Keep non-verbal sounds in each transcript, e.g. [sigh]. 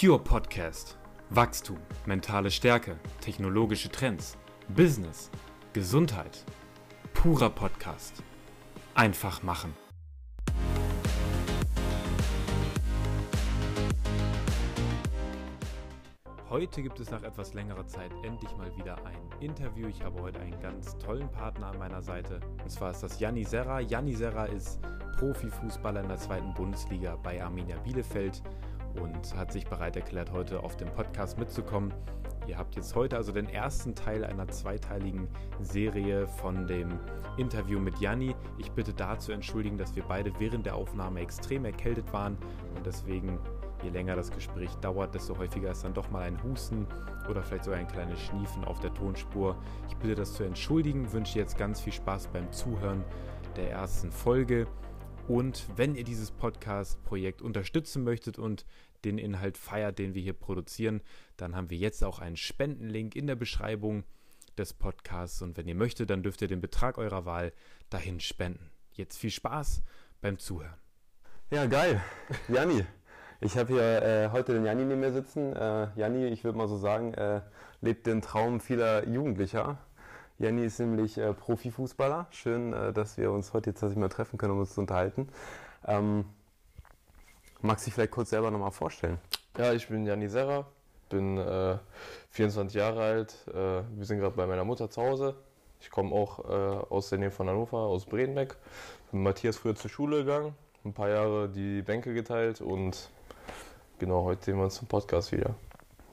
Pure Podcast. Wachstum, mentale Stärke, technologische Trends, Business, Gesundheit. Purer Podcast. Einfach machen. Heute gibt es nach etwas längerer Zeit endlich mal wieder ein Interview. Ich habe heute einen ganz tollen Partner an meiner Seite. Und zwar ist das Janni Serra. Janni Serra ist Profifußballer in der zweiten Bundesliga bei Arminia Bielefeld und hat sich bereit erklärt, heute auf dem Podcast mitzukommen. Ihr habt jetzt heute also den ersten Teil einer zweiteiligen Serie von dem Interview mit Janni. Ich bitte dazu entschuldigen, dass wir beide während der Aufnahme extrem erkältet waren und deswegen je länger das Gespräch dauert, desto häufiger ist dann doch mal ein Husten oder vielleicht sogar ein kleines Schniefen auf der Tonspur. Ich bitte das zu entschuldigen, wünsche jetzt ganz viel Spaß beim Zuhören der ersten Folge. Und wenn ihr dieses Podcast-Projekt unterstützen möchtet und den Inhalt feiert, den wir hier produzieren, dann haben wir jetzt auch einen Spendenlink in der Beschreibung des Podcasts. Und wenn ihr möchtet, dann dürft ihr den Betrag eurer Wahl dahin spenden. Jetzt viel Spaß beim Zuhören. Ja, geil. [laughs] Janni. Ich habe hier äh, heute den Janni neben mir sitzen. Äh, Janni, ich würde mal so sagen, äh, lebt den Traum vieler Jugendlicher. Janni ist nämlich äh, Profifußballer. Schön, äh, dass wir uns heute jetzt tatsächlich mal treffen können, um uns zu unterhalten. Ähm, magst du dich vielleicht kurz selber nochmal vorstellen? Ja, ich bin Janni Serra, bin äh, 24 Jahre alt. wir sind gerade bei meiner Mutter zu Hause. Ich komme auch aus der Nähe von Hannover, aus Bredenbeck. Bin Matthias früher zur Schule gegangen, ein paar Jahre die Bänke geteilt und genau, heute sehen wir uns zum Podcast wieder.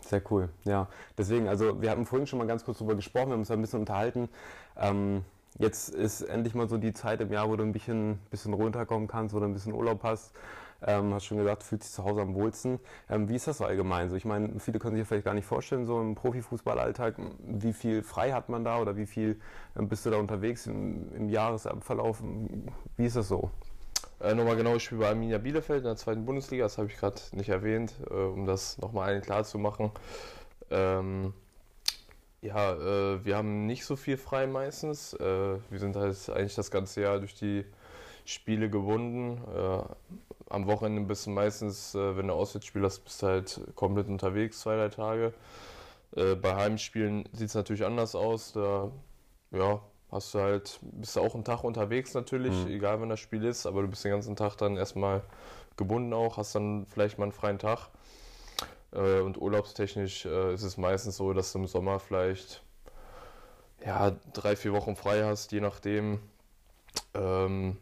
Sehr cool, ja. Deswegen, also wir hatten vorhin schon mal ganz kurz drüber gesprochen, wir haben uns ein bisschen unterhalten. Ähm, jetzt ist endlich mal so die Zeit im Jahr, wo du ein bisschen, bisschen runterkommen kannst, wo du ein bisschen Urlaub hast. Ähm, hast schon gesagt, fühlt sich zu Hause am wohlsten. Ähm, wie ist das so allgemein? So, ich meine, viele können sich vielleicht gar nicht vorstellen, so im Profifußballalltag, wie viel frei hat man da oder wie viel ähm, bist du da unterwegs im, im Jahresverlauf? Wie ist das so? Äh, nochmal genau, ich spiele bei Arminia Bielefeld in der zweiten Bundesliga, das habe ich gerade nicht erwähnt, äh, um das nochmal allen klar zu machen. Ähm, ja, äh, wir haben nicht so viel frei meistens. Äh, wir sind halt eigentlich das ganze Jahr durch die Spiele gebunden. Äh, am Wochenende bist du meistens, äh, wenn du Auswärtsspiel hast, bist du halt komplett unterwegs, zwei, drei Tage. bei Heimspielen sieht es natürlich anders aus. Da ja, hast du halt, bist du auch einen Tag unterwegs natürlich, mhm. egal wann das Spiel ist, aber du bist den ganzen Tag dann erstmal gebunden auch, hast dann vielleicht mal einen freien Tag. Äh, und urlaubstechnisch äh, ist es meistens so, dass du im Sommer vielleicht ja, drei, vier Wochen frei hast, je nachdem. Ähm,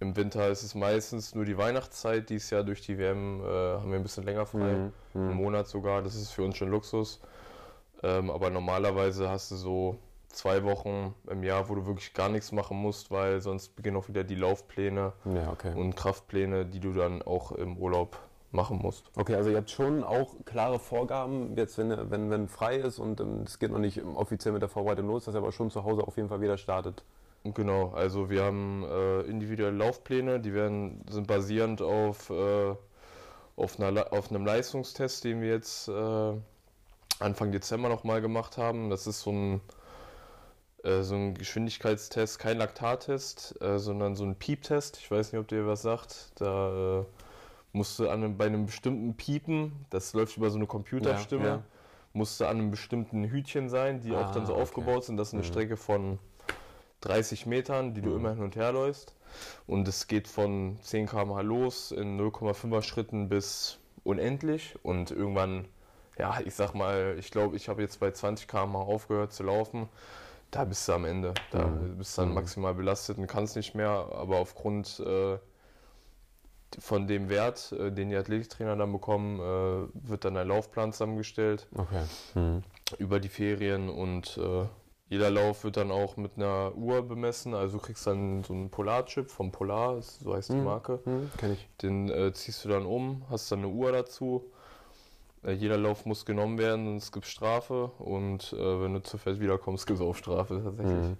Im Winter ist es meistens nur die Weihnachtszeit. Dieses Jahr durch die WM äh, haben wir ein bisschen länger frei, mhm. einen Monat sogar. Das ist für uns schon Luxus. Ähm, aber normalerweise hast du so zwei Wochen im Jahr, wo du wirklich gar nichts machen musst, weil sonst beginnen auch wieder die Laufpläne ja, okay. und Kraftpläne, die du dann auch im Urlaub machen musst. Okay, also ihr habt schon auch klare Vorgaben, jetzt wenn, wenn, wenn frei ist und ähm, es geht noch nicht offiziell mit der Vorbereitung los, dass ihr aber schon zu Hause auf jeden Fall wieder startet. Genau, also wir haben äh, individuelle Laufpläne, die werden, sind basierend auf, äh, auf, einer, auf einem Leistungstest, den wir jetzt äh, Anfang Dezember nochmal gemacht haben. Das ist so ein äh, so ein Geschwindigkeitstest, kein Laktattest, äh, sondern so ein Pieptest. Ich weiß nicht, ob dir was sagt. Da äh, musst du an bei einem bestimmten Piepen, das läuft über so eine Computerstimme, ja, ja. musst du an einem bestimmten Hütchen sein, die ah, auch dann so okay. aufgebaut sind. Das ist eine mhm. Strecke von 30 Metern, die du mhm. immer hin und her läufst. Und es geht von 10 km/h los in 0,5er Schritten bis unendlich. Und irgendwann, ja, ich sag mal, ich glaube, ich habe jetzt bei 20 km/h aufgehört zu laufen da bist du am Ende. Da mhm. bist du dann maximal belastet und kannst nicht mehr, aber aufgrund äh, von dem Wert, äh, den die Athletiktrainer dann bekommen, äh, wird dann ein Laufplan zusammengestellt okay. mhm. über die Ferien und äh, jeder Lauf wird dann auch mit einer Uhr bemessen. Also du kriegst dann so einen Polarchip vom Polar, so heißt die mhm. Marke. Mhm, kenn ich. Den äh, ziehst du dann um, hast dann eine Uhr dazu jeder Lauf muss genommen werden, sonst gibt es Strafe. Und äh, wenn du zu fest wiederkommst, gibt es auch Strafe tatsächlich. Mhm.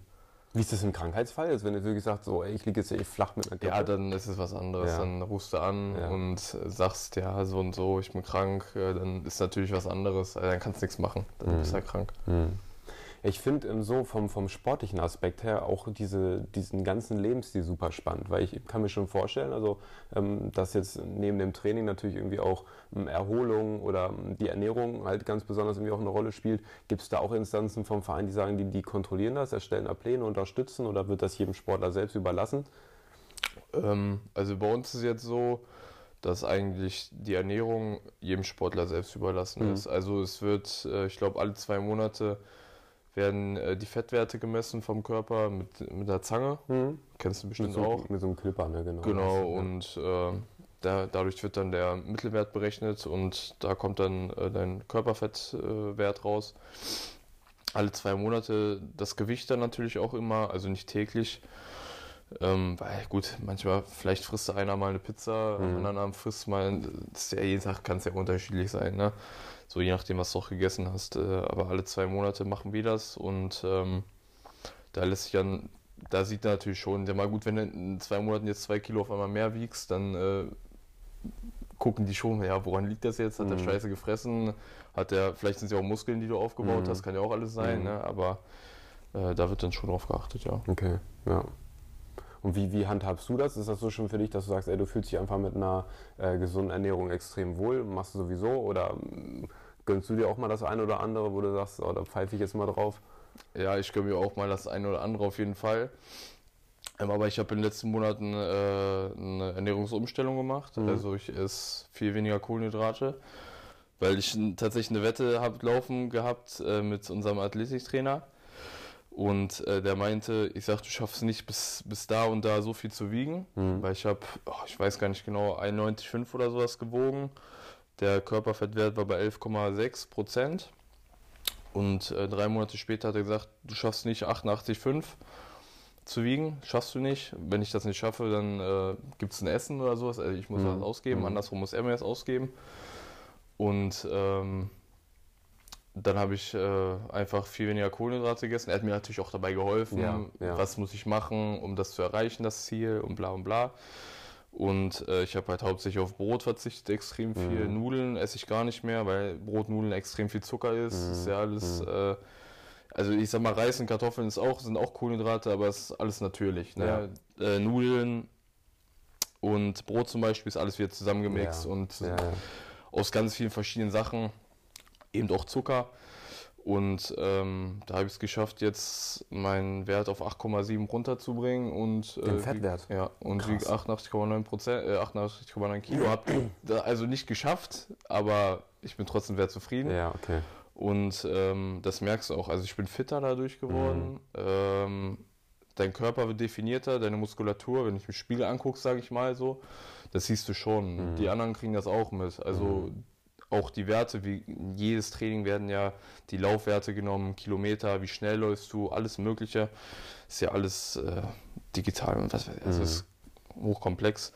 Wie ist das im Krankheitsfall? Also wenn du wirklich sagst, so, ey, ich liege jetzt echt flach mit einer Grippe. Ja, dann ist es was anderes. Ja. Dann rufst du an ja. und sagst, ja, so und so, ich bin krank. Dann ist natürlich was anderes. Also dann kannst du nichts machen. Dann mhm. bist du halt krank. Mhm. Ich finde so vom, vom sportlichen Aspekt her auch diese, diesen ganzen Lebensstil super spannend, weil ich kann mir schon vorstellen, also ähm, dass jetzt neben dem Training natürlich irgendwie auch ähm, Erholung oder ähm, die Ernährung halt ganz besonders irgendwie auch eine Rolle spielt. Gibt es da auch Instanzen vom Verein, die sagen, die, die kontrollieren das, erstellen da Pläne, unterstützen oder wird das jedem Sportler selbst überlassen? Also bei uns ist jetzt so, dass eigentlich die Ernährung jedem Sportler selbst überlassen Mhm. ist. Also es wird, äh, ich glaube, alle zwei Monate werden äh, die Fettwerte gemessen vom Körper mit, mit der Zange. Kennst du Mit bestimmt so, auch. mit so einem Clipper, ne? Genau. Genau, und äh, da, dadurch wird dann der Mittelwert berechnet und da kommt dann äh, dein Körperfettwert äh, raus. Alle zwei Monate das Gewicht dann natürlich auch immer, also nicht täglich. Ähm, weil gut, manchmal vielleicht frisst einer mal eine Pizza, am Mhm. anderen Abend frisst mal, das ist ja jeden Tag kann es ja unterschiedlich sein, ne? So je nachdem, was du auch gegessen hast. Äh, aber alle zwei Monate machen wir das und ähm, da lässt sich dann, da sieht er natürlich schon, ja mal gut, wenn du in zwei Monaten jetzt zwei Kilo auf einmal mehr wiegst, dann äh, gucken die schon, ja, woran liegt das jetzt? Hat der Mhm. Scheiße gefressen? Hat der, vielleicht sind es ja auch Muskeln, die du aufgebaut Mhm. hast, kann ja auch alles sein, Mhm. ne? Aber äh, da wird dann schon drauf geachtet, ja. Okay, ja. Und wie, wie handhabst du das? Ist das so schon für dich, dass du sagst, ey, du fühlst dich einfach mit einer äh, gesunden Ernährung extrem wohl? Machst du sowieso? Oder mm, gönnst du dir auch mal das eine oder andere, wo du sagst, oh, da pfeife ich jetzt mal drauf? Ja, ich gönne mir auch mal das eine oder andere auf jeden Fall. Ähm, aber ich habe in den letzten Monaten äh, eine Ernährungsumstellung gemacht. Mhm. Also ich esse viel weniger Kohlenhydrate, weil ich tatsächlich eine Wette habe laufen gehabt äh, mit unserem Athletiktrainer. Und äh, der meinte, ich sag, du schaffst nicht bis, bis da und da so viel zu wiegen, Mhm. weil ich habe, ich weiß gar nicht genau, 91,5 oder sowas gewogen. Der Körperfettwert war bei 11,6 Prozent. Und äh, drei Monate später hat er gesagt, du schaffst nicht 88,5 zu wiegen, schaffst du nicht. Wenn ich das nicht schaffe, dann äh, gibt es ein Essen oder sowas. Also ich muss Mhm. das ausgeben, Mhm. andersrum muss er mir das ausgeben. Und ähm, dann habe ich äh, einfach viel weniger Kohlenhydrate gegessen. Er hat mir natürlich auch dabei geholfen, Ja, ja. was muss ich machen, um das zu erreichen, das Ziel und bla und bla. Und äh, ich habe halt hauptsächlich auf Brot verzichtet, extrem viel. Mhm. Nudeln esse ich gar nicht mehr, weil Brot, Nudeln extrem viel Zucker ist. Mhm. Ist ja alles, Mhm. äh, also ich sag mal, Reis und Kartoffeln ist auch, sind auch Kohlenhydrate, aber es ist alles natürlich. Ne? Äh, Nudeln und Brot zum Beispiel ist alles wieder zusammengemixt Ja, und Ja, ja. aus ganz vielen verschiedenen Sachen, eben auch Zucker. Und ähm, da habe ich es geschafft, jetzt meinen Wert auf 8,7 runterzubringen und Den äh, Fettwert? Wie, ja, und wiege 88,9 Prozent, äh, 88,9 Kilo. Hab also nicht geschafft, aber ich bin trotzdem sehr zufrieden. Ja, okay. Und ähm, das merkst du auch. Also ich bin fitter dadurch geworden. Mhm. Ähm, dein Körper wird definierter, deine Muskulatur, wenn ich mir Spiegel angucke, sage ich mal so, das siehst du schon. Mhm. Die anderen kriegen das auch mit. Also auch die Werte, wie jedes Training werden ja die Laufwerte genommen, Kilometer, wie schnell läufst du, alles Mögliche. Ist ja alles äh, digital und was weiß ich. Also Mhm. ist hochkomplex.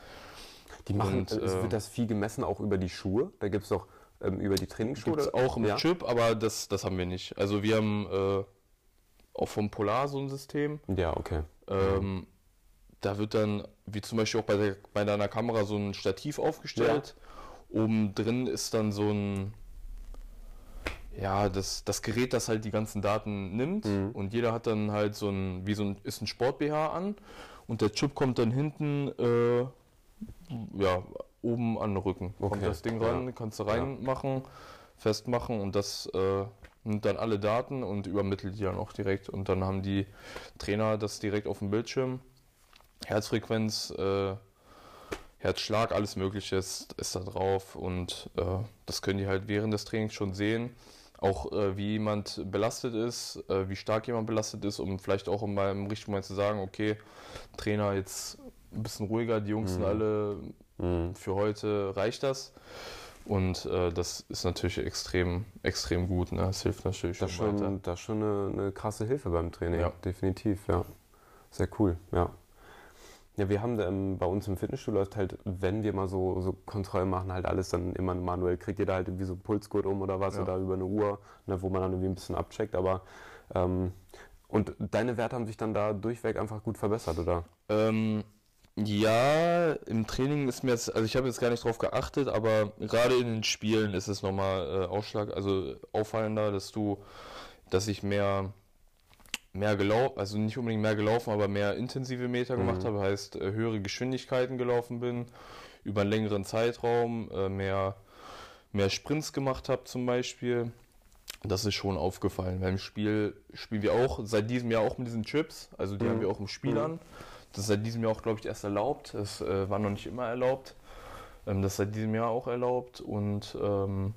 Die machen, Und, äh, es äh, wird das viel gemessen auch über die Schuhe? Da gibt es doch ähm, über die Trainingsschuhe? Gibt es auch im ja? Chip, aber das, das haben wir nicht. Also wir haben äh, auch vom Polar so ein System. Ja, okay. Ähm, da wird dann, wie zum Beispiel auch bei, der, bei deiner Kamera, so ein Stativ aufgestellt. Oben drin ist dann so ein, ja, das, das Gerät, das halt die ganzen Daten nimmt. Mhm. Und jeder hat dann halt so ein, wie so ein, ist ein Sport-BH an. Und der Chip kommt dann hinten, äh, ja, oben an den Rücken. Kommt Okay, das Ding ja. ran, kannst du reinmachen, festmachen und das äh, nimmt dann alle Daten und übermittelt die dann auch direkt. Und dann haben die Trainer das direkt auf dem Bildschirm. Herzfrequenz, äh, Herzschlag, alles Mögliche ist, ist da drauf und äh, das können die halt während des Trainings schon sehen. Auch äh, wie jemand belastet ist, äh, wie stark jemand belastet ist, um vielleicht auch in meinem richtigen Moment zu sagen, okay, Trainer jetzt ein bisschen ruhiger, die Jungs sind Mhm. alle Mhm. für heute reicht das. Und äh, das ist natürlich extrem, extrem gut. Ne? Das hilft natürlich Das ist schon weiter. schon, das ist schon eine, eine krasse Hilfe beim Training, Ja. definitiv, ja. Sehr cool, ja. Ja, wir haben ähm, bei uns im Fitnessstudio läuft halt, wenn wir mal so, so Kontrollen machen, halt alles dann immer manuell. Kriegt jeder halt irgendwie so einen Pulsgurt um oder was Ja. oder über eine Uhr, ne, wo man dann irgendwie ein bisschen abcheckt. Aber ähm, und deine Werte haben sich dann da durchweg einfach gut verbessert, oder? Ähm, ja, im Training ist mir jetzt, also ich habe jetzt gar nicht drauf geachtet, aber gerade in den Spielen ist es nochmal äh, Ausschlag, also auffallender, dass du, dass ich mehr mehr gelaufen, also nicht unbedingt mehr gelaufen, aber mehr intensive Meter gemacht Mhm. habe, heißt äh, höhere Geschwindigkeiten gelaufen bin, über einen längeren Zeitraum, äh, mehr, mehr Sprints gemacht habe zum Beispiel. Das ist schon aufgefallen. Beim Spiel spielen wir auch seit diesem Jahr auch mit diesen Chips, also die Mhm. haben wir auch im Spiel Mhm. an. Das ist seit diesem Jahr auch, glaube ich, erst erlaubt. Das äh, war noch nicht immer erlaubt. Ähm, das ist seit diesem Jahr auch erlaubt und ähm,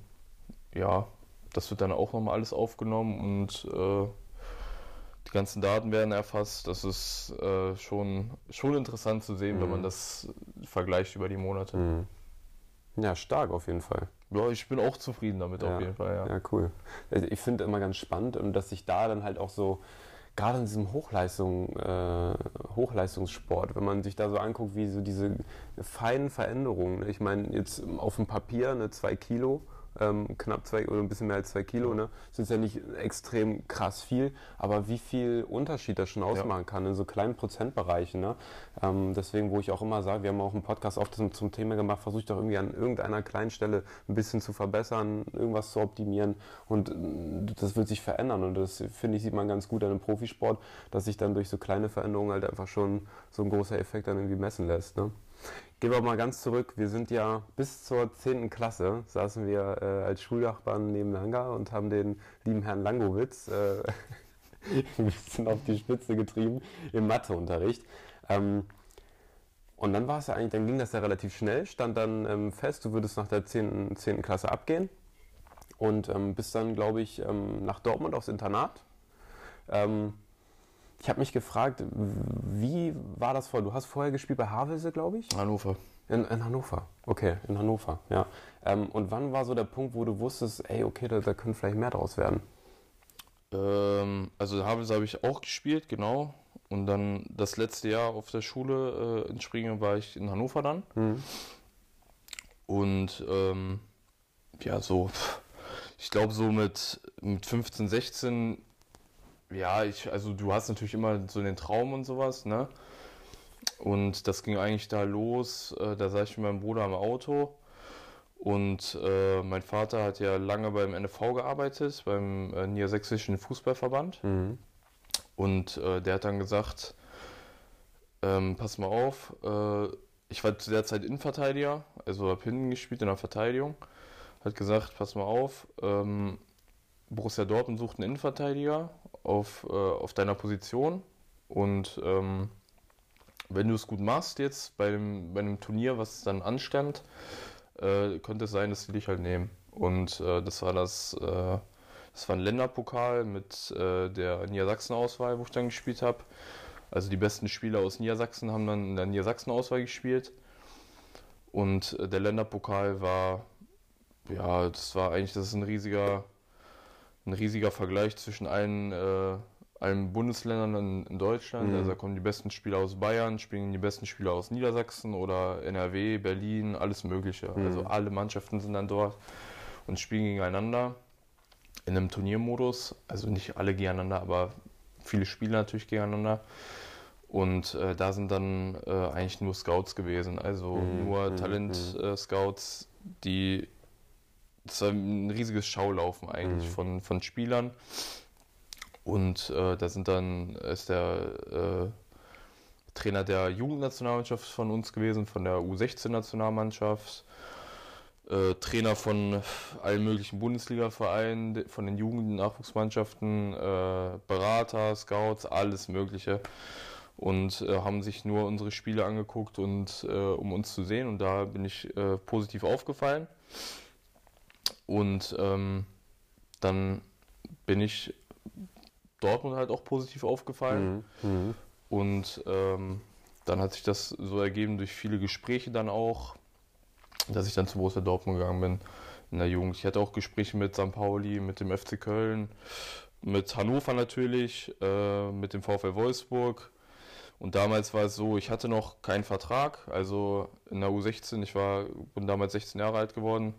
ja, das wird dann auch nochmal alles aufgenommen und äh, die ganzen Daten werden erfasst. Das ist äh, schon, schon interessant zu sehen, wenn Mhm. man das vergleicht über die Monate. Mhm. Ja, stark auf jeden Fall. Ja, ich bin auch zufrieden damit Ja. auf jeden Fall, ja. Ja, cool. Also ich finde immer ganz spannend, ähm, dass sich da dann halt auch so, gerade in diesem Hochleistung, äh, Hochleistungssport, wenn man sich da so anguckt, wie so diese feinen Veränderungen, ne? ich meine, jetzt auf dem Papier eine 2 Kilo, ähm, knapp zwei oder ein bisschen mehr als zwei Kilo, ne? Das ist ja nicht extrem krass viel, aber wie viel Unterschied das schon ausmachen kann in so kleinen Prozentbereichen. Ne? Ähm, deswegen, wo ich auch immer sage, wir haben auch einen Podcast oft zum, zum Thema gemacht, versucht doch irgendwie an irgendeiner kleinen Stelle ein bisschen zu verbessern, irgendwas zu optimieren und äh, das wird sich verändern und das finde ich sieht man ganz gut an einem Profisport, dass sich dann durch so kleine Veränderungen halt einfach schon so ein großer Effekt dann irgendwie messen lässt. Ne? Gehen wir mal ganz zurück. Wir sind ja bis zur 10. Klasse, saßen wir äh, als Schulnachbarn nebeneinander und haben den lieben Herrn Langowitz äh, [laughs] ein bisschen auf die Spitze getrieben im Matheunterricht. Ähm, und dann war es ja eigentlich, dann ging das ja relativ schnell, stand dann ähm, fest, du würdest nach der 10. 10. Klasse abgehen und ähm, bist dann, glaube ich, ähm, nach Dortmund aufs Internat. Ich habe mich gefragt, wie war das vorher? Du hast vorher gespielt bei Havelse, glaube ich? Hannover. In, in Hannover. Okay, in Hannover, ja. Ähm, und wann war so der Punkt, wo du wusstest, ey, okay, da, da können vielleicht mehr draus werden? Ähm, also Havels habe ich auch gespielt, genau. Und dann das letzte Jahr auf der Schule äh, in Springen war ich in Hannover dann. Mhm. Und ähm, ja, so, ich glaube so mit, mit 15, 16, ja, ich, also du hast natürlich immer so den Traum und sowas, ne? Und das ging eigentlich da los, äh, da saß ich mit meinem Bruder im Auto und äh, mein Vater hat ja lange beim NFV gearbeitet, beim äh, Niedersächsischen Fußballverband. Mhm. Und äh, der hat dann gesagt, ähm, pass mal auf, äh, ich war zu der Zeit Innenverteidiger, also habe hinten gespielt in der Verteidigung. Hat gesagt, pass mal auf, ähm, Borussia Dortmund sucht einen Innenverteidiger auf, äh, auf deiner Position. Und ähm, wenn du es gut machst jetzt bei dem, bei einem Turnier, was dann anstand, äh, könnte es sein, dass sie dich halt nehmen. Und äh, das war das, äh, das war ein Länderpokal mit äh, der Niedersachsen-Auswahl, wo ich dann gespielt habe. Also die besten Spieler aus Niedersachsen haben dann in der Niedersachsen-Auswahl gespielt. Und äh, der Länderpokal war, ja, das war eigentlich, das ist ein riesiger, ein riesiger Vergleich zwischen allen, äh, allen Bundesländern in, in Deutschland. Mhm. Also da kommen die besten Spieler aus Bayern, spielen die besten Spieler aus Niedersachsen oder NRW, Berlin, alles Mögliche. Mhm. Also alle Mannschaften sind dann dort und spielen gegeneinander in einem Turniermodus. Also nicht alle gegeneinander, aber viele Spiele natürlich gegeneinander. Und äh, da sind dann äh, eigentlich nur Scouts gewesen, also Mhm, nur mhm, Talent-Scouts, die. Das war ein riesiges Schaulaufen eigentlich Mhm. von, von Spielern. Und äh, da sind dann, ist der äh, Trainer der Jugendnationalmannschaft von uns gewesen, von der U16-Nationalmannschaft, äh, Trainer von allen möglichen Bundesliga-Vereinen, de- von den Jugend-Nachwuchsmannschaften, äh, Berater, Scouts, alles Mögliche. Und äh, haben sich nur unsere Spiele angeguckt, und, äh, um uns zu sehen. Und da bin ich äh, positiv aufgefallen. Und ähm, dann bin ich Dortmund halt auch positiv aufgefallen. Mhm. Mhm. Und ähm, dann hat sich das so ergeben durch viele Gespräche dann auch, dass ich dann zu Borussia Dortmund gegangen bin in der Jugend. Ich hatte auch Gespräche mit St. Pauli, mit dem FC Köln, mit Hannover natürlich, äh, mit dem VfL Wolfsburg. Und damals war es so, ich hatte noch keinen Vertrag, also in der U16, ich war, bin damals 16 Jahre alt geworden.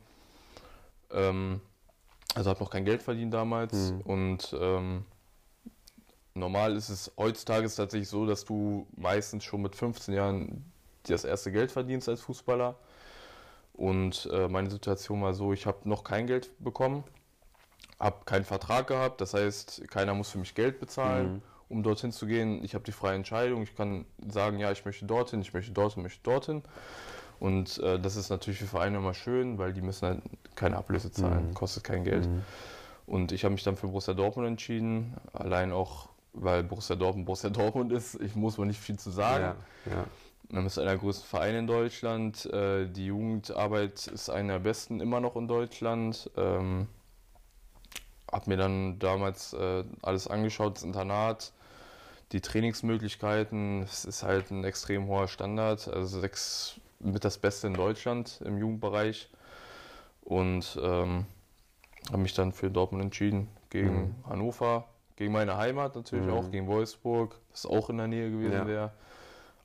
Ähm, also habe noch kein Geld verdient damals Mhm. und ähm, normal ist es heutzutage ist tatsächlich so, dass du meistens schon mit 15 Jahren das erste Geld verdienst als Fußballer. Und äh, meine Situation war so, ich habe noch kein Geld bekommen, habe keinen Vertrag gehabt, das heißt, keiner muss für mich Geld bezahlen Mhm. um dorthin zu gehen. Ich habe die freie Entscheidung. Ich kann sagen, ja, ich möchte dorthin, ich möchte dorthin, möchte dorthin. Und äh, das ist natürlich für Vereine immer schön, weil die müssen halt keine Ablöse zahlen, mhm. kostet kein Geld. Mhm. Und ich habe mich dann für Borussia Dortmund entschieden, allein auch, weil Borussia Dortmund Borussia Dortmund ist. Ich muss mal nicht viel zu sagen. Ja, ja. Man ist einer der größten Vereine in Deutschland. Äh, die Jugendarbeit ist einer der besten immer noch in Deutschland. Ähm, habe mir dann damals äh, alles angeschaut, das Internat, die Trainingsmöglichkeiten. Es ist halt ein extrem hoher Standard, also sechs mit das Beste in Deutschland im Jugendbereich. Und ähm, habe mich dann für Dortmund entschieden gegen mhm. Hannover, gegen meine Heimat natürlich mhm. auch, gegen Wolfsburg, das auch in der Nähe gewesen ja. wäre.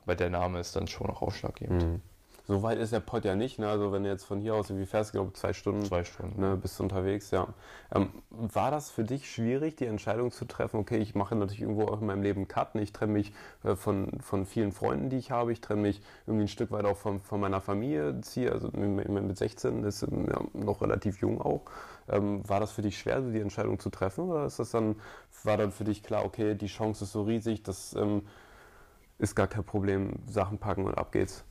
Aber der Name ist dann schon auch ausschlaggebend. Mhm. So weit ist der Pott ja nicht. Ne? Also wenn du jetzt von hier aus irgendwie fährst, glaube ich, zwei Stunden, zwei Stunden. Ne, bist du unterwegs. Ja. Ähm, war das für dich schwierig, die Entscheidung zu treffen? Okay, ich mache natürlich irgendwo auch in meinem Leben Cutten. Ich trenne mich äh, von, von vielen Freunden, die ich habe. Ich trenne mich irgendwie ein Stück weit auch von, von meiner Familie. Ziehe also mit 16 ist ja, noch relativ jung auch. Ähm, war das für dich schwer, die Entscheidung zu treffen? Oder ist das dann, war dann für dich klar, okay, die Chance ist so riesig, das ähm, ist gar kein Problem, Sachen packen und ab geht's?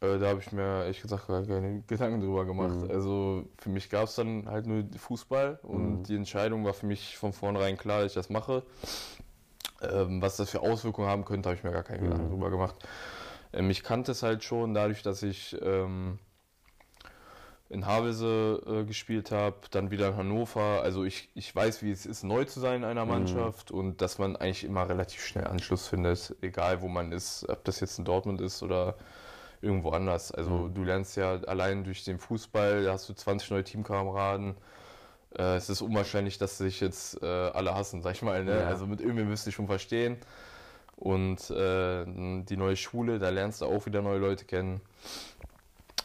Äh, da habe ich mir ehrlich gesagt gar keine Gedanken drüber gemacht. Mhm. Also für mich gab es dann halt nur Fußball und mhm. die Entscheidung war für mich von vornherein klar, dass ich das mache. Ähm, was das für Auswirkungen haben könnte, habe ich mir gar keine mhm. Gedanken drüber gemacht. Ähm, ich kannte es halt schon dadurch, dass ich ähm, in Havelse äh, gespielt habe, dann wieder in Hannover. Also ich, ich weiß, wie es ist, neu zu sein in einer mhm. Mannschaft und dass man eigentlich immer relativ schnell Anschluss findet, egal wo man ist, ob das jetzt in Dortmund ist oder irgendwo anders. Also mhm. du lernst ja allein durch den Fußball, da hast du 20 neue Teamkameraden. Äh, es ist unwahrscheinlich, dass sich jetzt äh, alle hassen, sag ich mal. Ne? Ja. Also mit irgendwie müsst ihr schon verstehen. Und äh, die neue Schule, da lernst du auch wieder neue Leute kennen.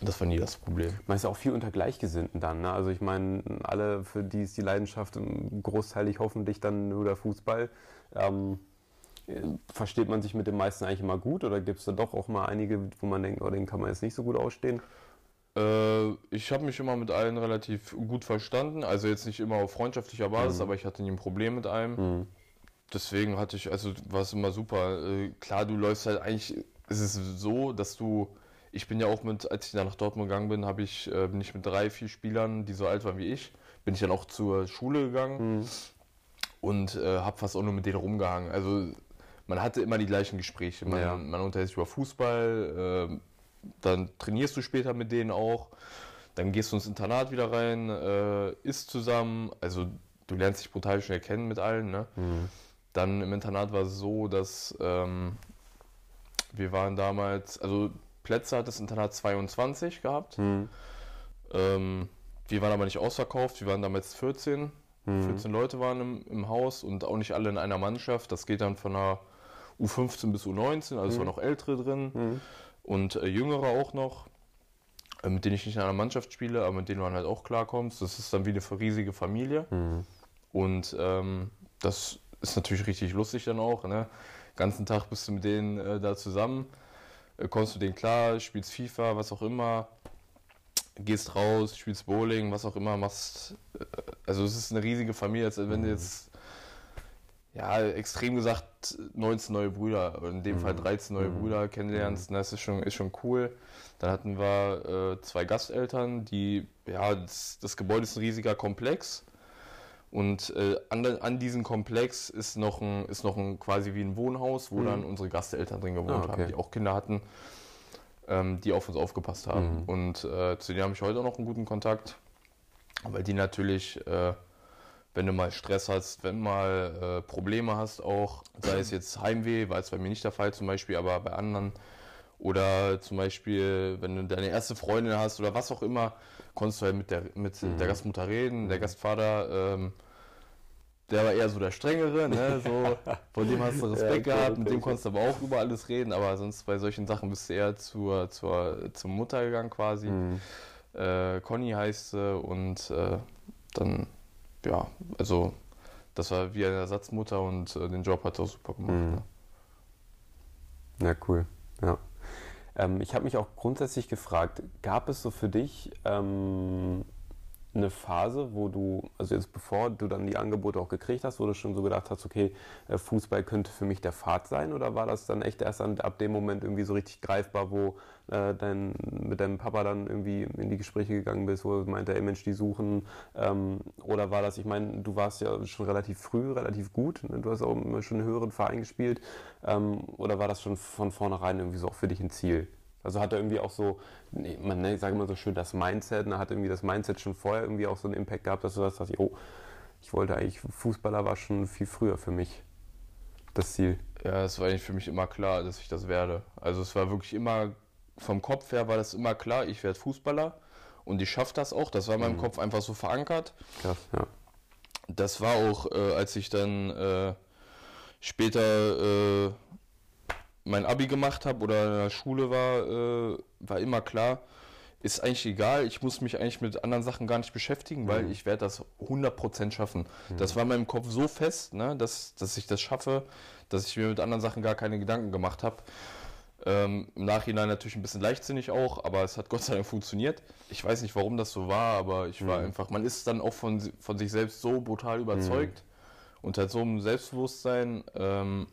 Das war nie das Problem. Man ist ja auch viel unter Gleichgesinnten dann. Ne? Also ich meine, alle, für die ist die Leidenschaft großteilig hoffentlich dann nur der Fußball. Ähm, versteht man sich mit den meisten eigentlich immer gut oder gibt es da doch auch mal einige, wo man denkt, oh, den kann man jetzt nicht so gut ausstehen? Äh, ich habe mich immer mit allen relativ gut verstanden. Also jetzt nicht immer auf freundschaftlicher Basis, mhm. aber ich hatte nie ein Problem mit einem. Mhm. Deswegen hatte ich, also war es immer super. Äh, klar, du läufst halt eigentlich, es ist so, dass du, ich bin ja auch mit, als ich dann nach Dortmund gegangen bin, habe ich, äh, bin ich mit drei, vier Spielern, die so alt waren wie ich, bin ich dann auch zur Schule gegangen. Mhm und äh, habe fast auch nur mit denen rumgehangen. Also man hatte immer die gleichen Gespräche. Man, ja. man unterhält sich über Fußball, äh, dann trainierst du später mit denen auch, dann gehst du ins Internat wieder rein, äh, isst zusammen, also du lernst dich brutal schnell kennen mit allen. Ne? Mhm. Dann im Internat war es so, dass ähm, wir waren damals, also Plätze hat das Internat 22 gehabt. Mhm. Ähm, wir waren aber nicht ausverkauft, wir waren damals 14. Mhm. 14 Leute waren im, im, Haus und auch nicht alle in einer Mannschaft. Das geht dann von einer U15 bis U19, also mhm. es waren noch ältere drin mhm. und äh, jüngere auch noch, äh, mit denen ich nicht in einer Mannschaft spiele, aber mit denen man halt auch klarkommt. Das ist dann wie eine riesige Familie. Mhm. Und ähm, das ist natürlich richtig lustig dann auch. Ne? Den ganzen Tag bist du mit denen äh, da zusammen, äh, kommst du denen klar, spielst FIFA, was auch immer, gehst raus, spielst Bowling, was auch immer, machst. Äh, also es ist eine riesige Familie, als wenn du mhm. jetzt ja, extrem gesagt 19 neue Brüder, in dem mhm. Fall 13 neue mhm. Brüder kennenlernst, mhm. das ist schon, ist schon cool. Dann hatten wir äh, zwei Gasteltern, die, ja, das, das, Gebäude ist ein riesiger Komplex. Und äh, an, an diesem Komplex ist noch ein, ist noch ein quasi wie ein Wohnhaus, wo mhm. dann unsere Gasteltern drin gewohnt ah, okay. haben, die auch Kinder hatten, ähm, die auf uns aufgepasst haben. Mhm. Und äh, zu denen habe ich heute auch noch einen guten Kontakt, weil die natürlich äh, wenn du mal Stress hast, wenn mal äh, Probleme hast, auch, sei es jetzt Heimweh, war es bei mir nicht der Fall zum Beispiel, aber bei anderen. Oder zum Beispiel, wenn du deine erste Freundin hast oder was auch immer, konntest du halt mit der, mit mhm. der Gastmutter reden. Der Gastvater, ähm, der war eher so der Strengere, ne? so, von dem hast du [laughs] Respekt ja, gehabt, mit dem konntest du aber auch über alles reden, aber sonst bei solchen Sachen bist du eher zur, zur, zur Mutter gegangen quasi. Mhm. Äh, Conny heißt sie und äh, dann ja, also das war wie eine Ersatzmutter und äh, den Job hat er auch super gemacht. Mhm. Ja. ja, cool. Ja. Ähm, ich habe mich auch grundsätzlich gefragt, gab es so für dich ähm, eine Phase, wo du, also jetzt bevor du dann die Angebote auch gekriegt hast, wo du schon so gedacht hast, okay, äh, Fußball könnte für mich der Pfad sein? Oder war das dann echt erst ab dem Moment irgendwie so richtig greifbar, wo äh, dein, mit deinem Papa dann irgendwie in die Gespräche gegangen bist, wo er meinte, ey Mensch, die suchen? Ähm, oder war das, ich meine, du warst ja schon relativ früh, relativ gut, ne? du hast auch schon einen höheren Verein gespielt. Ähm, oder war das schon von vornherein irgendwie so auch für dich ein Ziel? Also hat er irgendwie auch so, nee, man ne, sage immer so schön, das Mindset, ne, hat irgendwie das Mindset schon vorher irgendwie auch so einen Impact gehabt, dass du sagst, oh, ich wollte eigentlich, Fußballer war schon viel früher für mich das Ziel. Ja, es war eigentlich für mich immer klar, dass ich das werde. Also es war wirklich immer, vom Kopf her war das immer klar, ich werde Fußballer und ich schaffe das auch. Das war in meinem mhm. Kopf einfach so verankert. Krass, ja. Das war auch, äh, als ich dann äh, später äh, mein Abi gemacht habe oder in der Schule war, äh, war immer klar, ist eigentlich egal, ich muss mich eigentlich mit anderen Sachen gar nicht beschäftigen, mhm. weil ich werde das 100% schaffen. Mhm. Das war in meinem Kopf so fest, ne, dass, dass ich das schaffe, dass ich mir mit anderen Sachen gar keine Gedanken gemacht habe. Ähm, Im Nachhinein natürlich ein bisschen leichtsinnig auch, aber es hat Gott sei Dank funktioniert. Ich weiß nicht, warum das so war, aber ich war mhm. einfach, man ist dann auch von, von sich selbst so brutal überzeugt mhm. und hat so ein Selbstbewusstsein. Ähm,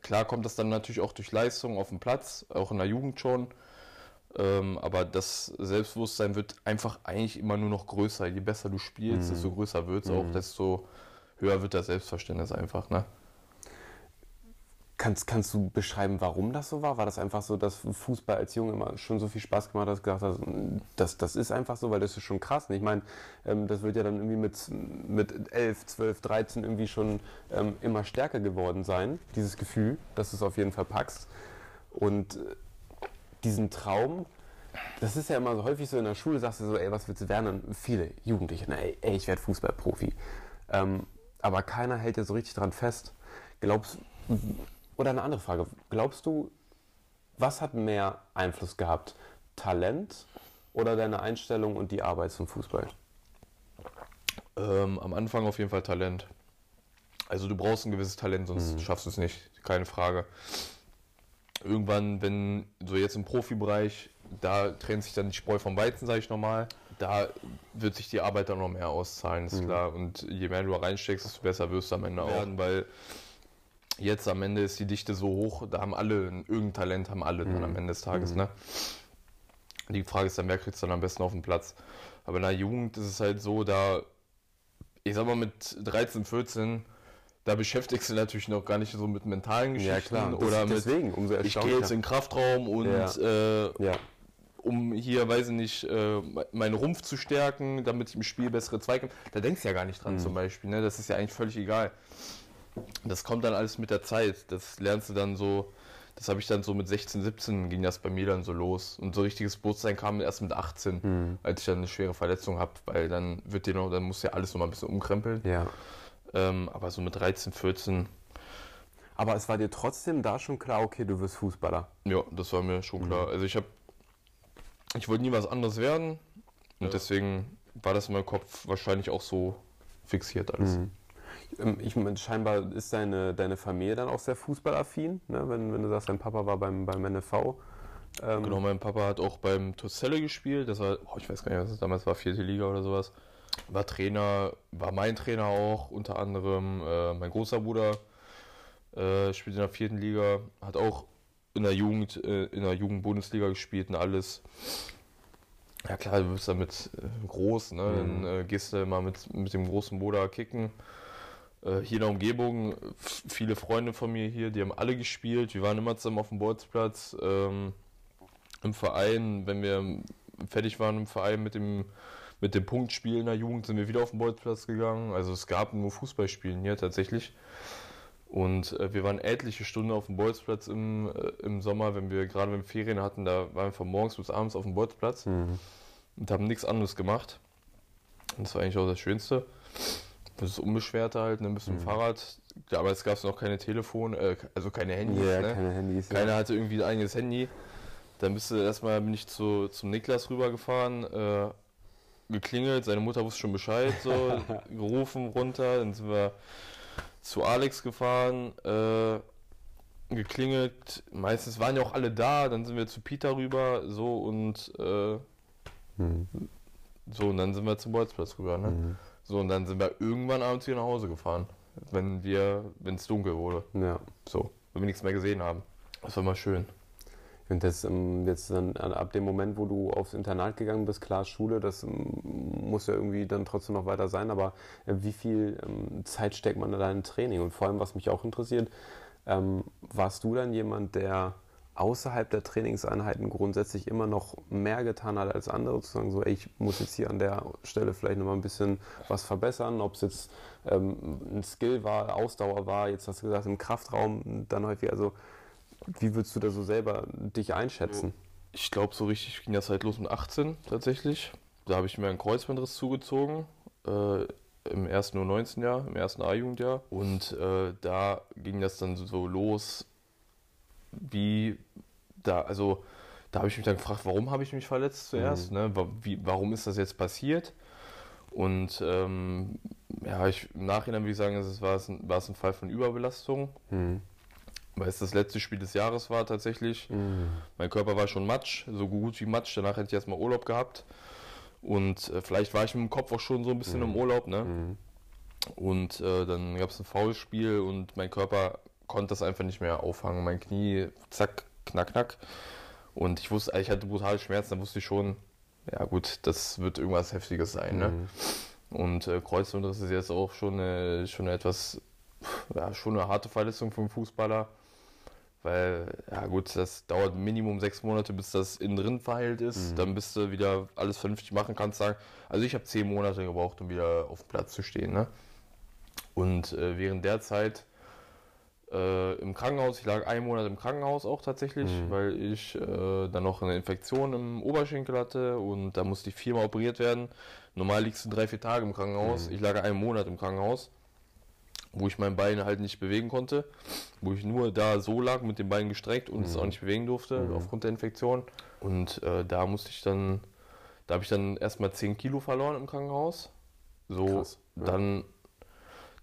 Klar kommt das dann natürlich auch durch Leistung auf dem Platz, auch in der Jugend schon. Ähm, aber das Selbstbewusstsein wird einfach eigentlich immer nur noch größer. Je besser du spielst, mhm. desto größer wird es mhm. auch, desto höher wird das Selbstverständnis einfach. Ne? Kannst, kannst du beschreiben, warum das so war? War das einfach so, dass Fußball als Junge immer schon so viel Spaß gemacht hat, dass du gesagt hast, das, das ist einfach so, weil das ist schon krass. Ich meine, ähm, das wird ja dann irgendwie mit, mit 11, 12, 13 irgendwie schon ähm, immer stärker geworden sein, dieses Gefühl, dass du es auf jeden Fall packst. Und äh, diesen Traum, das ist ja immer so häufig so in der Schule, sagst du so, ey, was willst du werden? Und viele Jugendliche, na, ey, ich werde Fußballprofi. Ähm, aber keiner hält ja so richtig dran fest. Glaubst du, oder eine andere Frage. Glaubst du, was hat mehr Einfluss gehabt? Talent oder deine Einstellung und die Arbeit zum Fußball? Ähm, am Anfang auf jeden Fall Talent. Also du brauchst ein gewisses Talent, sonst mhm. schaffst du es nicht, keine Frage. Irgendwann, wenn so jetzt im Profibereich, da trennt sich dann die Spreu vom Weizen, sage ich nochmal. Da wird sich die Arbeit dann noch mehr auszahlen, ist mhm. klar. Und je mehr du reinsteckst, desto besser wirst du am Ende werden, weil Jetzt am Ende ist die Dichte so hoch, da haben alle irgendein Talent, haben alle mhm. dann am. Ende des Tages. Mhm. Ne? Die Frage ist dann, wer kriegt es dann am besten auf den Platz? Aber in der Jugend ist es halt so, da, ich sag mal, mit 13, 14, da beschäftigst du natürlich noch gar nicht so mit mentalen Geschichten ja, oder mit, deswegen, umso ich gehe jetzt in den Kraftraum und ja. Äh, ja. um hier, weiß ich nicht, äh, meinen Rumpf zu stärken, damit ich im Spiel bessere Zweikämpfe, da denkst du ja gar nicht dran mhm. zum Beispiel, ne? das ist ja eigentlich völlig egal. Das kommt dann alles mit der Zeit. Das lernst du dann so, das habe ich dann so mit 16, 17 ging das bei mir dann so los. Und so richtiges Bewusstsein kam erst mit 18, mhm. als ich dann eine schwere Verletzung habe, weil dann wird dir noch, dann muss ja alles noch mal ein bisschen umkrempeln. Ja. Ähm, aber so mit 13, 14. Aber es war dir trotzdem da schon klar, okay, du wirst Fußballer. Ja, das war mir schon klar. Mhm. Also ich habe, ich wollte nie was anderes werden und ja. deswegen war das in meinem Kopf wahrscheinlich auch so fixiert alles. Mhm. Ähm, ich, scheinbar ist deine, deine Familie dann auch sehr fußballaffin, ne? wenn, wenn du sagst, dein Papa war beim, beim NFV. Ähm genau, mein Papa hat auch beim Torzelle gespielt. Das war, oh, ich weiß gar nicht, was das damals war, vierte Liga oder sowas. War Trainer, war mein Trainer auch, unter anderem äh, mein großer Bruder äh, spielt in der vierten Liga, hat auch in der Jugend, äh, in der Jugendbundesliga gespielt und alles. Ja klar, du bist damit äh, groß, ne? Mhm. Dann äh, gehst du immer mit, mit dem großen Bruder kicken. Äh, hier in der Umgebung, viele Freunde von mir hier, die haben alle gespielt. Wir waren immer zusammen auf dem Bolzplatz. Ähm, Im Verein, wenn wir fertig waren im Verein mit dem, mit dem Punktspiel in der Jugend, sind wir wieder auf den Bolzplatz gegangen. Also es gab nur Fußballspielen hier tatsächlich. Und äh, wir waren etliche Stunden auf dem Bolzplatz im, äh, im Sommer, wenn wir gerade wenn wir Ferien hatten, da waren wir von morgens bis abends auf dem Bolzplatz mhm. und haben nichts anderes gemacht. Und das war eigentlich auch das Schönste. Das ist unbeschwerter halt, ne, bist du mhm. Fahrrad. Damals gab es noch keine Telefon, äh, also keine Handys. Ja, ne? keine Handys. Keiner ja. hatte irgendwie ein eigenes Handy. Dann bist du erstmal bin ich zu, zum Niklas rübergefahren, äh, geklingelt, seine Mutter wusste schon Bescheid, so, [laughs] gerufen runter, dann sind wir zu Alex gefahren, äh, geklingelt, meistens waren ja auch alle da, dann sind wir zu Peter rüber, so und äh, hm So, und dann sind wir zum Bolzplatz rüber, ne? Mhm. So, und dann sind wir irgendwann abends wieder nach Hause gefahren. Wenn wir, wenn es dunkel wurde. Ja. So, wenn wir nichts mehr gesehen haben. Das war mal schön. Und das ähm, jetzt dann äh, ab dem Moment, wo du aufs Internat gegangen bist, klar Schule, das ähm, muss ja irgendwie dann trotzdem noch weiter sein, aber äh, wie viel ähm, Zeit steckt man da in Training? Und vor allem, was mich auch interessiert, warst du dann jemand, der außerhalb der Trainingseinheiten grundsätzlich immer noch mehr getan hat als andere, zu sagen, so, ey, ich muss jetzt hier an der Stelle vielleicht nochmal ein bisschen was verbessern, ob es jetzt ähm, ein Skill war, Ausdauer war, jetzt hast du gesagt, im Kraftraum dann häufig, also wie würdest du da so selber dich einschätzen? Ich glaube, so richtig ging das halt los mit 18 tatsächlich. Da habe ich mir einen Kreuzbandriss zugezogen. Äh, Im ersten nur 19 Jahr, im ersten A-Jugendjahr. Und äh, da ging das dann so los, wie da, also da habe ich mich dann gefragt, warum habe ich mich verletzt zuerst? Mhm. Ne? Wie, warum ist das jetzt passiert? Und ähm, ja, ich, im Nachhinein würde ich sagen, es war, es ein, war es ein Fall von Überbelastung, Mhm. weil es das letzte Spiel des Jahres war tatsächlich. Mhm. Mein Körper war schon matsch, so gut wie matsch. Danach hätte ich erstmal Urlaub gehabt. Und äh, vielleicht war ich mit dem Kopf auch schon so ein bisschen im Urlaub. Ne? Mhm. Und äh, dann gab es ein Foulspiel und mein Körper konnte das einfach nicht mehr auffangen. Mein Knie, zack, knack, knack. Und ich wusste, ich hatte brutale Schmerzen. Da wusste ich schon, ja gut, das wird irgendwas Heftiges sein. Ne? Mhm. Und äh, Kreuzbandriss ist jetzt auch schon, äh, schon eine etwas, ja, schon eine harte Verletzung für einen Fußballer. Weil, ja gut, das dauert Minimum sechs Monate, bis das innen drin verheilt ist. Mhm. Dann bist du wieder alles vernünftig machen kannst. Sagen. Also ich habe zehn Monate gebraucht, um wieder auf dem Platz zu stehen. Ne? Und äh, während der Zeit äh, im Krankenhaus, ich lag einen Monat im Krankenhaus auch tatsächlich, Mhm. weil ich äh, dann noch eine Infektion im Oberschenkel hatte und da musste ich viermal operiert werden. Normal liegst du drei, vier Tage im Krankenhaus. Mhm. Ich lag einen Monat im Krankenhaus, wo ich mein Bein halt nicht bewegen konnte, wo ich nur da so lag mit den Beinen gestreckt und es Mhm. auch nicht bewegen durfte Mhm. aufgrund der Infektion. Und äh, da musste ich dann, da habe ich dann erstmal 10 Kilo verloren im Krankenhaus. So, Krass, ja. dann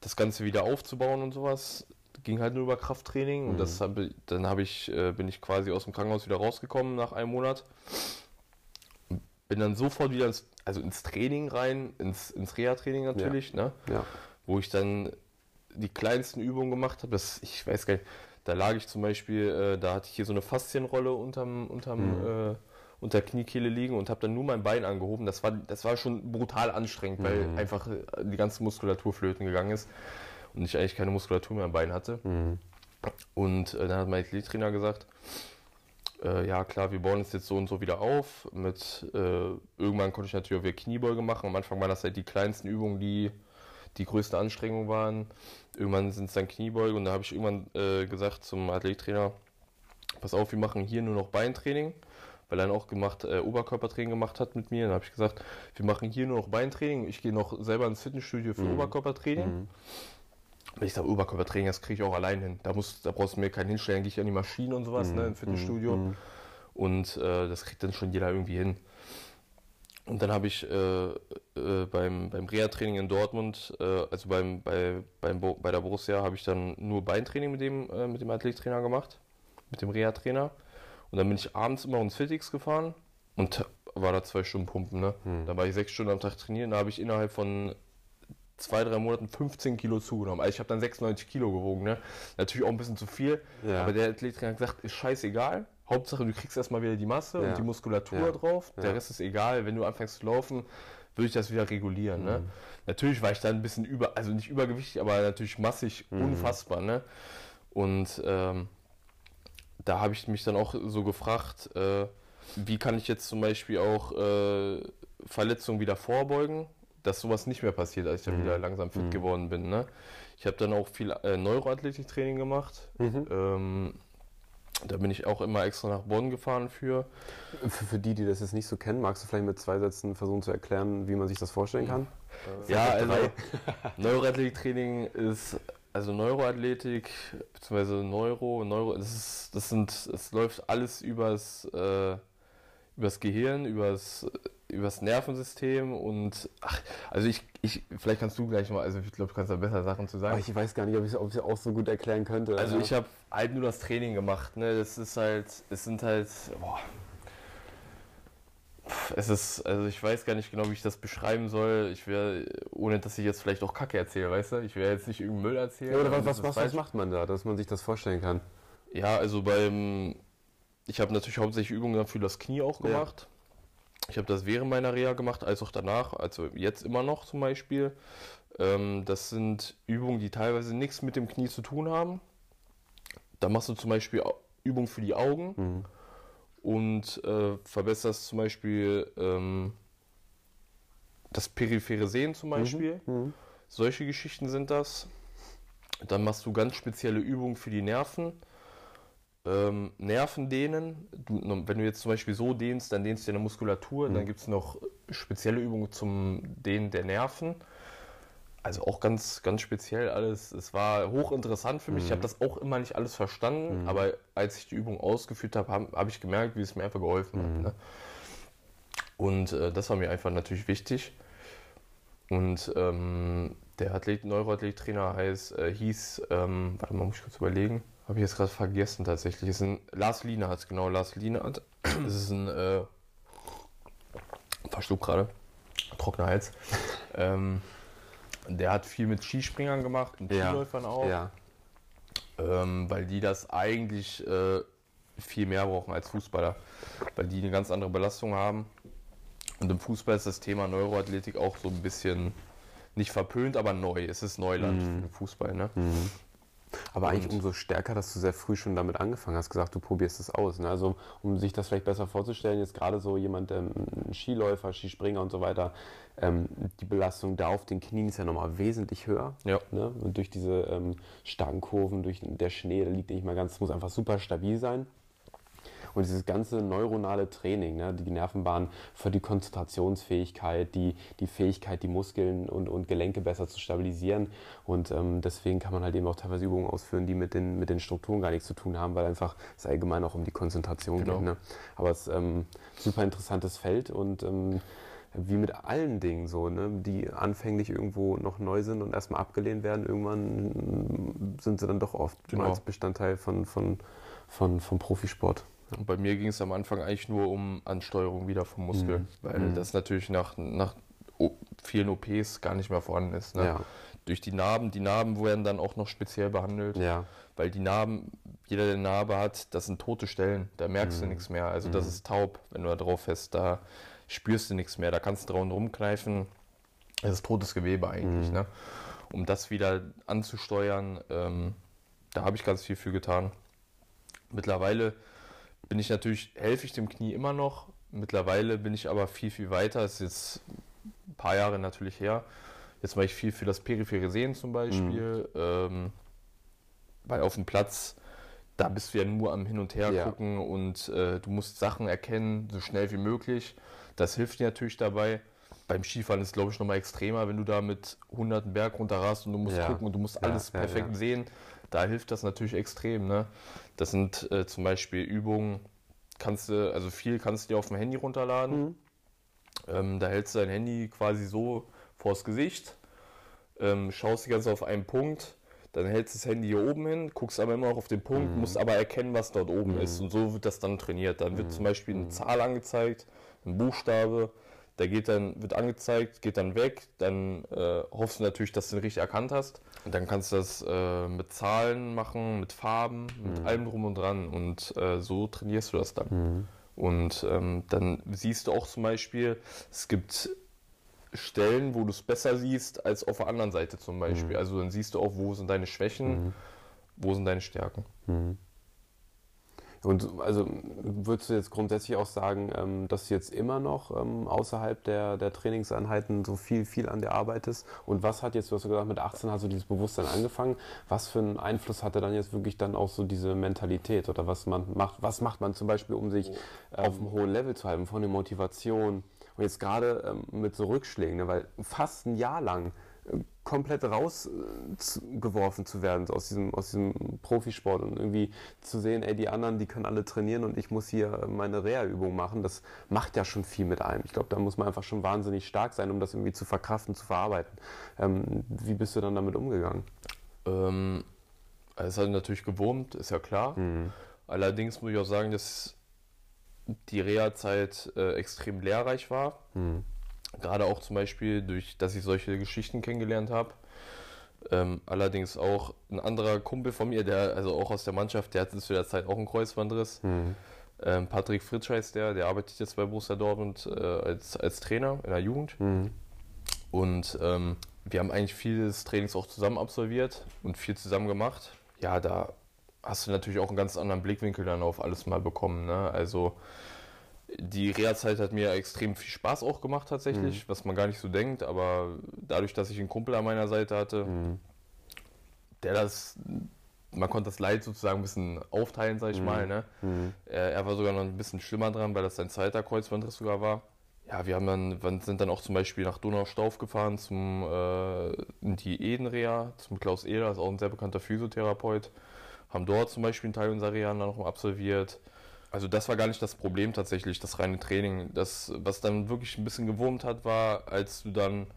das Ganze wieder aufzubauen und sowas ging halt nur über Krafttraining und Mhm. das hab, ich- dann habe ich äh, bin ich quasi aus dem Krankenhaus wieder rausgekommen nach einem Monat bin dann sofort wieder ins, also ins Training rein ins, ins Reha-Training natürlich ne Ja. wo ich dann die kleinsten Übungen gemacht habe ich weiß gar nicht da lag ich zum Beispiel äh, da hatte ich hier so eine Faszienrolle unterm unterm Mhm. äh, unter Kniekehle liegen und habe dann nur mein Bein angehoben. Das war, das war schon brutal anstrengend, weil Mhm. einfach äh, die ganze Muskulatur flöten gegangen ist und ich eigentlich keine Muskulatur mehr am Bein hatte. Mhm. Und äh, dann hat mein Athletiktrainer gesagt, äh, ja klar, wir bauen es jetzt so und so wieder auf. Mit äh, irgendwann konnte ich natürlich auch wieder Kniebeuge machen. Am Anfang waren das halt die kleinsten Übungen, die die größte Anstrengung waren. Irgendwann sind es dann Kniebeuge und da habe ich irgendwann äh, gesagt zum Athletiktrainer, pass auf, wir machen hier nur noch Beintraining, weil er dann auch gemacht, äh, Oberkörpertraining gemacht hat mit mir. Dann habe ich gesagt, wir machen hier nur noch Beintraining. Ich gehe noch selber ins Fitnessstudio für Mhm. Oberkörpertraining. Mhm. Wenn ich sage Oberkörpertraining, das kriege ich auch allein hin. Da, muss, da brauchst du mir keinen hinstellen, gehe ich an die Maschine und sowas, ne, im Fitnessstudio. Mhm. Und äh, das kriegt dann schon jeder irgendwie hin. Und dann habe ich äh, äh, beim, beim Reha-Training in Dortmund, äh, also beim, bei, beim, Bo- bei der Borussia, habe ich dann nur Beintraining mit dem, äh, mit dem Athletiktrainer gemacht, mit dem Reha-Trainer. Und dann bin ich abends immer ins Fitix gefahren und war da zwei Stunden pumpen. Ne? Mhm. Da war ich sechs Stunden am Tag trainieren, da habe ich innerhalb von zwei, drei Monaten 15 Kilo zugenommen. Also ich habe dann 96 Kilo gewogen. Ne? Natürlich auch ein bisschen zu viel, Ja. aber der Athletiktrainer hat gesagt, ist scheißegal. Hauptsache, du kriegst erstmal wieder die Masse Ja. und die Muskulatur Ja. drauf. Der. Rest ist egal. Wenn du anfängst zu laufen, würde ich das wieder regulieren. Ne? Mhm. Natürlich war ich dann ein bisschen über, also nicht übergewichtig, aber natürlich massig Mhm. unfassbar. Ne? Und ähm, da habe ich mich dann auch so gefragt, äh, wie kann ich jetzt zum Beispiel auch äh, Verletzungen wieder vorbeugen, dass sowas nicht mehr passiert, als ich dann Mhm. wieder langsam fit Mhm. geworden bin. Ne? Ich habe dann auch viel äh, Neuroathletiktraining gemacht. Mhm. Ähm, da bin ich auch immer extra nach Bonn gefahren für. Für, für die, die das jetzt nicht so kennen, magst du vielleicht mit zwei Sätzen versuchen zu erklären, wie man sich das vorstellen kann? Ja, also. [laughs] Neuroathletiktraining ist, also Neuroathletik, beziehungsweise Neuro, Neuro, das ist, das sind, es läuft alles übers, äh, übers Gehirn, übers, übers Nervensystem und, ach, also ich, ich, vielleicht kannst du gleich mal, also ich glaube, du kannst da besser Sachen zu Aber sagen. ich weiß gar nicht, ob ich es auch so gut erklären könnte. Also Ja. ich habe halt nur das Training gemacht, ne, das ist halt, es sind halt, boah, es ist, also ich weiß gar nicht genau, wie ich das beschreiben soll. Ich wäre, ohne dass ich jetzt vielleicht auch Kacke erzähle, weißt du? Ich werde jetzt nicht irgendeinen Müll erzählen. Ja, oder was, das was, was, falsch. was macht man da, dass man sich das vorstellen kann? Ja, also beim, ich habe natürlich hauptsächlich Übungen für das Knie auch Ja. gemacht. Ich habe das während meiner Reha gemacht, als auch danach, also jetzt immer noch zum Beispiel. Ähm, das sind Übungen, die teilweise nichts mit dem Knie zu tun haben. Da machst du zum Beispiel Übungen für die Augen Mhm. und äh, verbesserst zum Beispiel ähm, das periphere Sehen zum Beispiel. Mhm. Solche Geschichten sind das. Dann machst du ganz spezielle Übungen für die Nerven. Ähm, Nerven dehnen. Du, wenn du jetzt zum Beispiel so dehnst, dann dehnst du deine Muskulatur. Dann gibt es noch spezielle Übungen zum Dehnen der Nerven. Also auch ganz, ganz speziell alles. Es war hochinteressant für mich. Ich habe das auch immer nicht alles verstanden, aber als ich die Übung ausgeführt habe, habe hab ich gemerkt, wie es mir einfach geholfen hat. Ne? Und äh, das war mir einfach natürlich wichtig. Und ähm, der Athlet, Neuroathlet-Trainer heißt, äh, hieß, ähm, warte mal, muss ich kurz überlegen. Habe ich jetzt gerade vergessen tatsächlich. Es ist ein Lars Lienhardt, genau, Lars Lienhardt. [clears throat] Es ist ein äh, Verschluck gerade. Trockener Hals. [laughs] ähm, der hat viel mit Skispringern gemacht und Ja. Skiläufern auch. Ja. Ähm, weil die das eigentlich äh, viel mehr brauchen als Fußballer. Weil die eine ganz andere Belastung haben. Und im Fußball ist das Thema Neuroathletik auch so ein bisschen nicht verpönt, aber neu. Es ist Neuland für den Fußball. Ne? Aber eigentlich Und- umso stärker, dass du sehr früh schon damit angefangen hast, gesagt, du probierst es aus. Ne? Also um sich das vielleicht besser vorzustellen, jetzt gerade so jemand, ähm, ein Skiläufer, Skispringer und so weiter, ähm, die Belastung da auf den Knien ist ja nochmal wesentlich höher. Ja. Ne? Und durch diese ähm, starken Kurven, durch der Schnee, der liegt nicht mal ganz, muss einfach super stabil sein. Und dieses ganze neuronale Training, ne, die Nervenbahn für die Konzentrationsfähigkeit, die, die Fähigkeit, die Muskeln und, und Gelenke besser zu stabilisieren. Und ähm, deswegen kann man halt eben auch teilweise Übungen ausführen, die mit den, mit den Strukturen gar nichts zu tun haben, weil einfach es allgemein auch um die Konzentration Genau. geht. Ne? Aber es ist ähm, super interessantes Feld und ähm, wie mit allen Dingen so, ne, die anfänglich irgendwo noch neu sind und erstmal abgelehnt werden, irgendwann sind sie dann doch oft Genau. als Bestandteil von, von, von, vom Profisport. Und bei mir ging es am Anfang eigentlich nur um Ansteuerung wieder vom Muskel, Mhm. weil Mhm. das natürlich nach, nach vielen OPs gar nicht mehr vorhanden ist. Ne? Ja. Durch die Narben, die Narben werden dann auch noch speziell behandelt. Ja. Weil die Narben, jeder der eine Narbe hat, das sind tote Stellen. Da merkst du Mhm. nichts mehr. Also das ist taub, wenn du da drauf fährst. Da spürst du nichts mehr. Da kannst du drauf rumkneifen. Das ist totes Gewebe eigentlich. Mhm. Ne? Um das wieder anzusteuern, ähm, da habe ich ganz viel für getan. Mittlerweile bin ich natürlich, helfe ich dem Knie immer noch. Mittlerweile bin ich aber viel, viel weiter. Das ist jetzt ein paar Jahre natürlich her. Jetzt mache ich viel für das periphere Sehen zum Beispiel. Ähm, weil auf dem Platz, da bist du ja nur am Hin und Her Ja. gucken und äh, du musst Sachen erkennen, so schnell wie möglich. Das hilft dir natürlich dabei. Beim Skifahren ist es, glaube ich, nochmal extremer, wenn du da mit hunderten Berg runterrast und du musst Ja. gucken und du musst alles ja, perfekt sehen. Da hilft das natürlich extrem. Ne? Das sind äh, zum Beispiel Übungen, kannst du, also viel kannst du dir auf dem Handy runterladen. Mhm. Ähm, da hältst du dein Handy quasi so vors Gesicht, ähm, schaust die ganze Zeit auf einen Punkt, dann hältst du das Handy hier oben hin, guckst aber immer noch auf den Punkt, musst aber erkennen, was dort oben ist. Und so wird das dann trainiert. Dann wird zum Beispiel eine Zahl angezeigt, ein Buchstabe, der geht dann, wird angezeigt, geht dann weg, dann äh, hoffst du natürlich, dass du ihn richtig erkannt hast. Und dann kannst du das äh, mit Zahlen machen, mit Farben, mit allem drum und dran. Und äh, so trainierst du das dann. Und ähm, dann siehst du auch zum Beispiel, es gibt Stellen, wo du es besser siehst als auf der anderen Seite zum Beispiel. Also dann siehst du auch, wo sind deine Schwächen, wo sind deine Stärken. Und also würdest du jetzt grundsätzlich auch sagen, ähm, dass du jetzt immer noch ähm, außerhalb der, der Trainingseinheiten so viel, viel an dir arbeitest? Und was hat jetzt, du hast gesagt, mit 18 hast du dieses Bewusstsein angefangen. Was für einen Einfluss hatte dann jetzt wirklich dann auch so diese Mentalität? Oder was man macht, was macht man zum Beispiel, um sich auf einem hohen Level zu halten, von der Motivation? Und jetzt gerade ähm, mit so Rückschlägen, ne? weil fast ein Jahr lang komplett rausgeworfen zu werden so aus diesem, aus diesem Profisport und irgendwie zu sehen, ey, die anderen, die können alle trainieren und ich muss hier meine Reha-Übung machen, das macht ja schon viel mit einem. Ich glaube, da muss man einfach schon wahnsinnig stark sein, um das irgendwie zu verkraften, zu verarbeiten. Ähm, wie bist du dann damit umgegangen? Ähm, es hat natürlich gewurmt, ist ja klar. Allerdings muss ich auch sagen, dass die Reha-Zeit äh, extrem lehrreich war. Mhm. Gerade auch zum Beispiel durch, dass ich solche Geschichten kennengelernt habe. Ähm, allerdings auch ein anderer Kumpel von mir, der also auch aus der Mannschaft, der hatte zu der Zeit auch einen Kreuzbandriss. Mhm. Ähm, Patrick Fritsch heißt der, der arbeitet jetzt bei Borussia Dortmund äh, als, als Trainer in der Jugend. Mhm. Und ähm, wir haben eigentlich vieles Trainings auch zusammen absolviert und viel zusammen gemacht. Ja, da hast du natürlich auch einen ganz anderen Blickwinkel dann auf alles mal bekommen. Ne? Also die Reha-Zeit hat mir extrem viel Spaß auch gemacht tatsächlich, was man gar nicht so denkt, aber dadurch, dass ich einen Kumpel an meiner Seite hatte, Mhm. der das, man konnte das Leid sozusagen ein bisschen aufteilen, sag ich Mhm. mal. Ne? Mhm. Er, er war sogar noch ein bisschen schlimmer dran, weil das sein zweiter Kreuzbandriss sogar war. Ja, wir haben dann, sind dann auch zum Beispiel nach Donaustauf gefahren zum äh, in die Edenreha, zum Klaus Eder, ist auch ein sehr bekannter Physiotherapeut. Haben dort zum Beispiel einen Teil unserer Reha noch absolviert. Also das war gar nicht das Problem tatsächlich, das reine Training. Das, was dann wirklich ein bisschen gewurmt hat, war, als du dann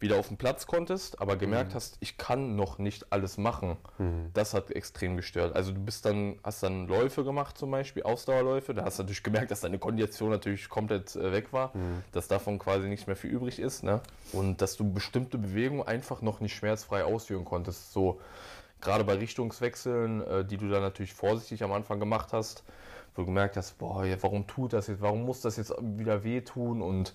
wieder auf den Platz konntest, aber gemerkt hast, ich kann noch nicht alles machen. Mhm. Das hat extrem gestört. Also du bist dann, hast dann Läufe gemacht zum Beispiel, Ausdauerläufe. Da hast du natürlich gemerkt, dass deine Kondition natürlich komplett äh, weg war, Mhm. dass davon quasi nichts mehr viel übrig ist. Ne? Und dass du bestimmte Bewegungen einfach noch nicht schmerzfrei ausführen konntest. So gerade bei Richtungswechseln, äh, die du dann natürlich vorsichtig am Anfang gemacht hast, wo du gemerkt hast, boah, warum tut das jetzt, warum muss das jetzt wieder wehtun und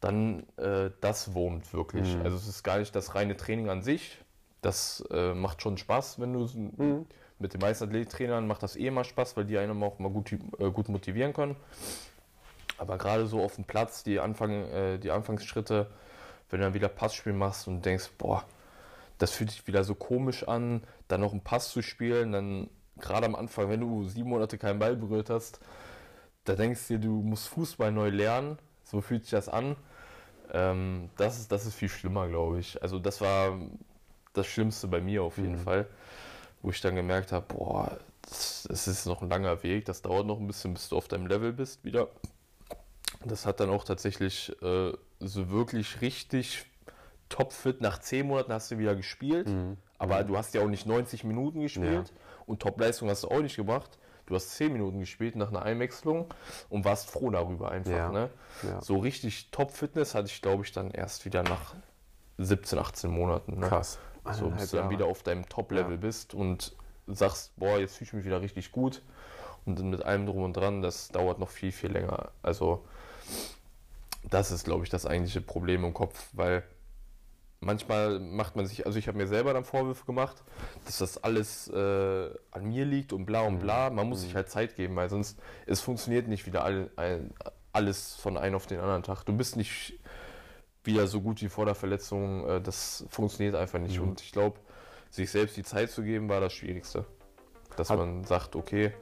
dann äh, das wurmt wirklich. Mhm. Also es ist gar nicht das reine Training an sich. Das äh, macht schon Spaß, wenn du Mhm. mit den meisten Athletiktrainern macht das eh immer Spaß, weil die einem auch mal gut, äh, gut motivieren können. Aber gerade so auf dem Platz, die, Anfang, äh, die Anfangsschritte, wenn du dann wieder Passspiel machst und denkst, boah, das fühlt sich wieder so komisch an, dann noch einen Pass zu spielen, dann gerade am Anfang, wenn du sieben Monate keinen Ball berührt hast, da denkst du dir, du musst Fußball neu lernen. So fühlt sich das an. Ähm, das, ist, das ist viel schlimmer, glaube ich. Also das war das Schlimmste bei mir auf jeden Mhm. Fall, wo ich dann gemerkt habe, boah, das, das ist noch ein langer Weg, das dauert noch ein bisschen, bis du auf deinem Level bist wieder. Das hat dann auch tatsächlich äh, so wirklich richtig topfit. Nach zehn Monaten hast du wieder gespielt, Mhm. aber du hast ja auch nicht 90 Minuten gespielt und Topleistung hast du auch nicht gemacht. Du hast 10 Minuten gespielt nach einer Einwechslung und warst froh darüber einfach. Ja. Ne? Ja. So richtig Top-Fitness hatte ich, glaube ich, dann erst wieder nach 17, 18 Monaten. Ne? Krass. So, bis du dann wieder auf deinem Top-Level Ja. bist und sagst, boah, jetzt fühle ich mich wieder richtig gut. Und dann mit allem drum und dran, das dauert noch viel, viel länger. Also, das ist, glaube ich, das eigentliche Problem im Kopf, weil manchmal macht man sich, also ich habe mir selber dann Vorwürfe gemacht, dass das alles äh, an mir liegt und bla und bla. Man muss sich halt Zeit geben, weil sonst, es funktioniert nicht wieder all, all, alles von einem auf den anderen Tag. Du bist nicht wieder so gut wie vor der Verletzung. Äh, das funktioniert einfach nicht. Mhm. Und ich glaube, sich selbst die Zeit zu geben, war das Schwierigste. Dass Hat- man sagt, okay,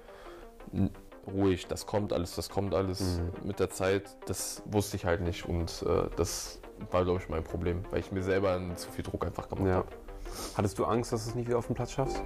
ruhig, das kommt alles, das kommt alles Mhm. mit der Zeit. Das wusste ich halt nicht. Und äh, das war, glaube ich, mein Problem, weil ich mir selber zu viel Druck einfach gemacht Ja. habe. Hattest du Angst, dass du es nicht wieder auf den Platz schaffst?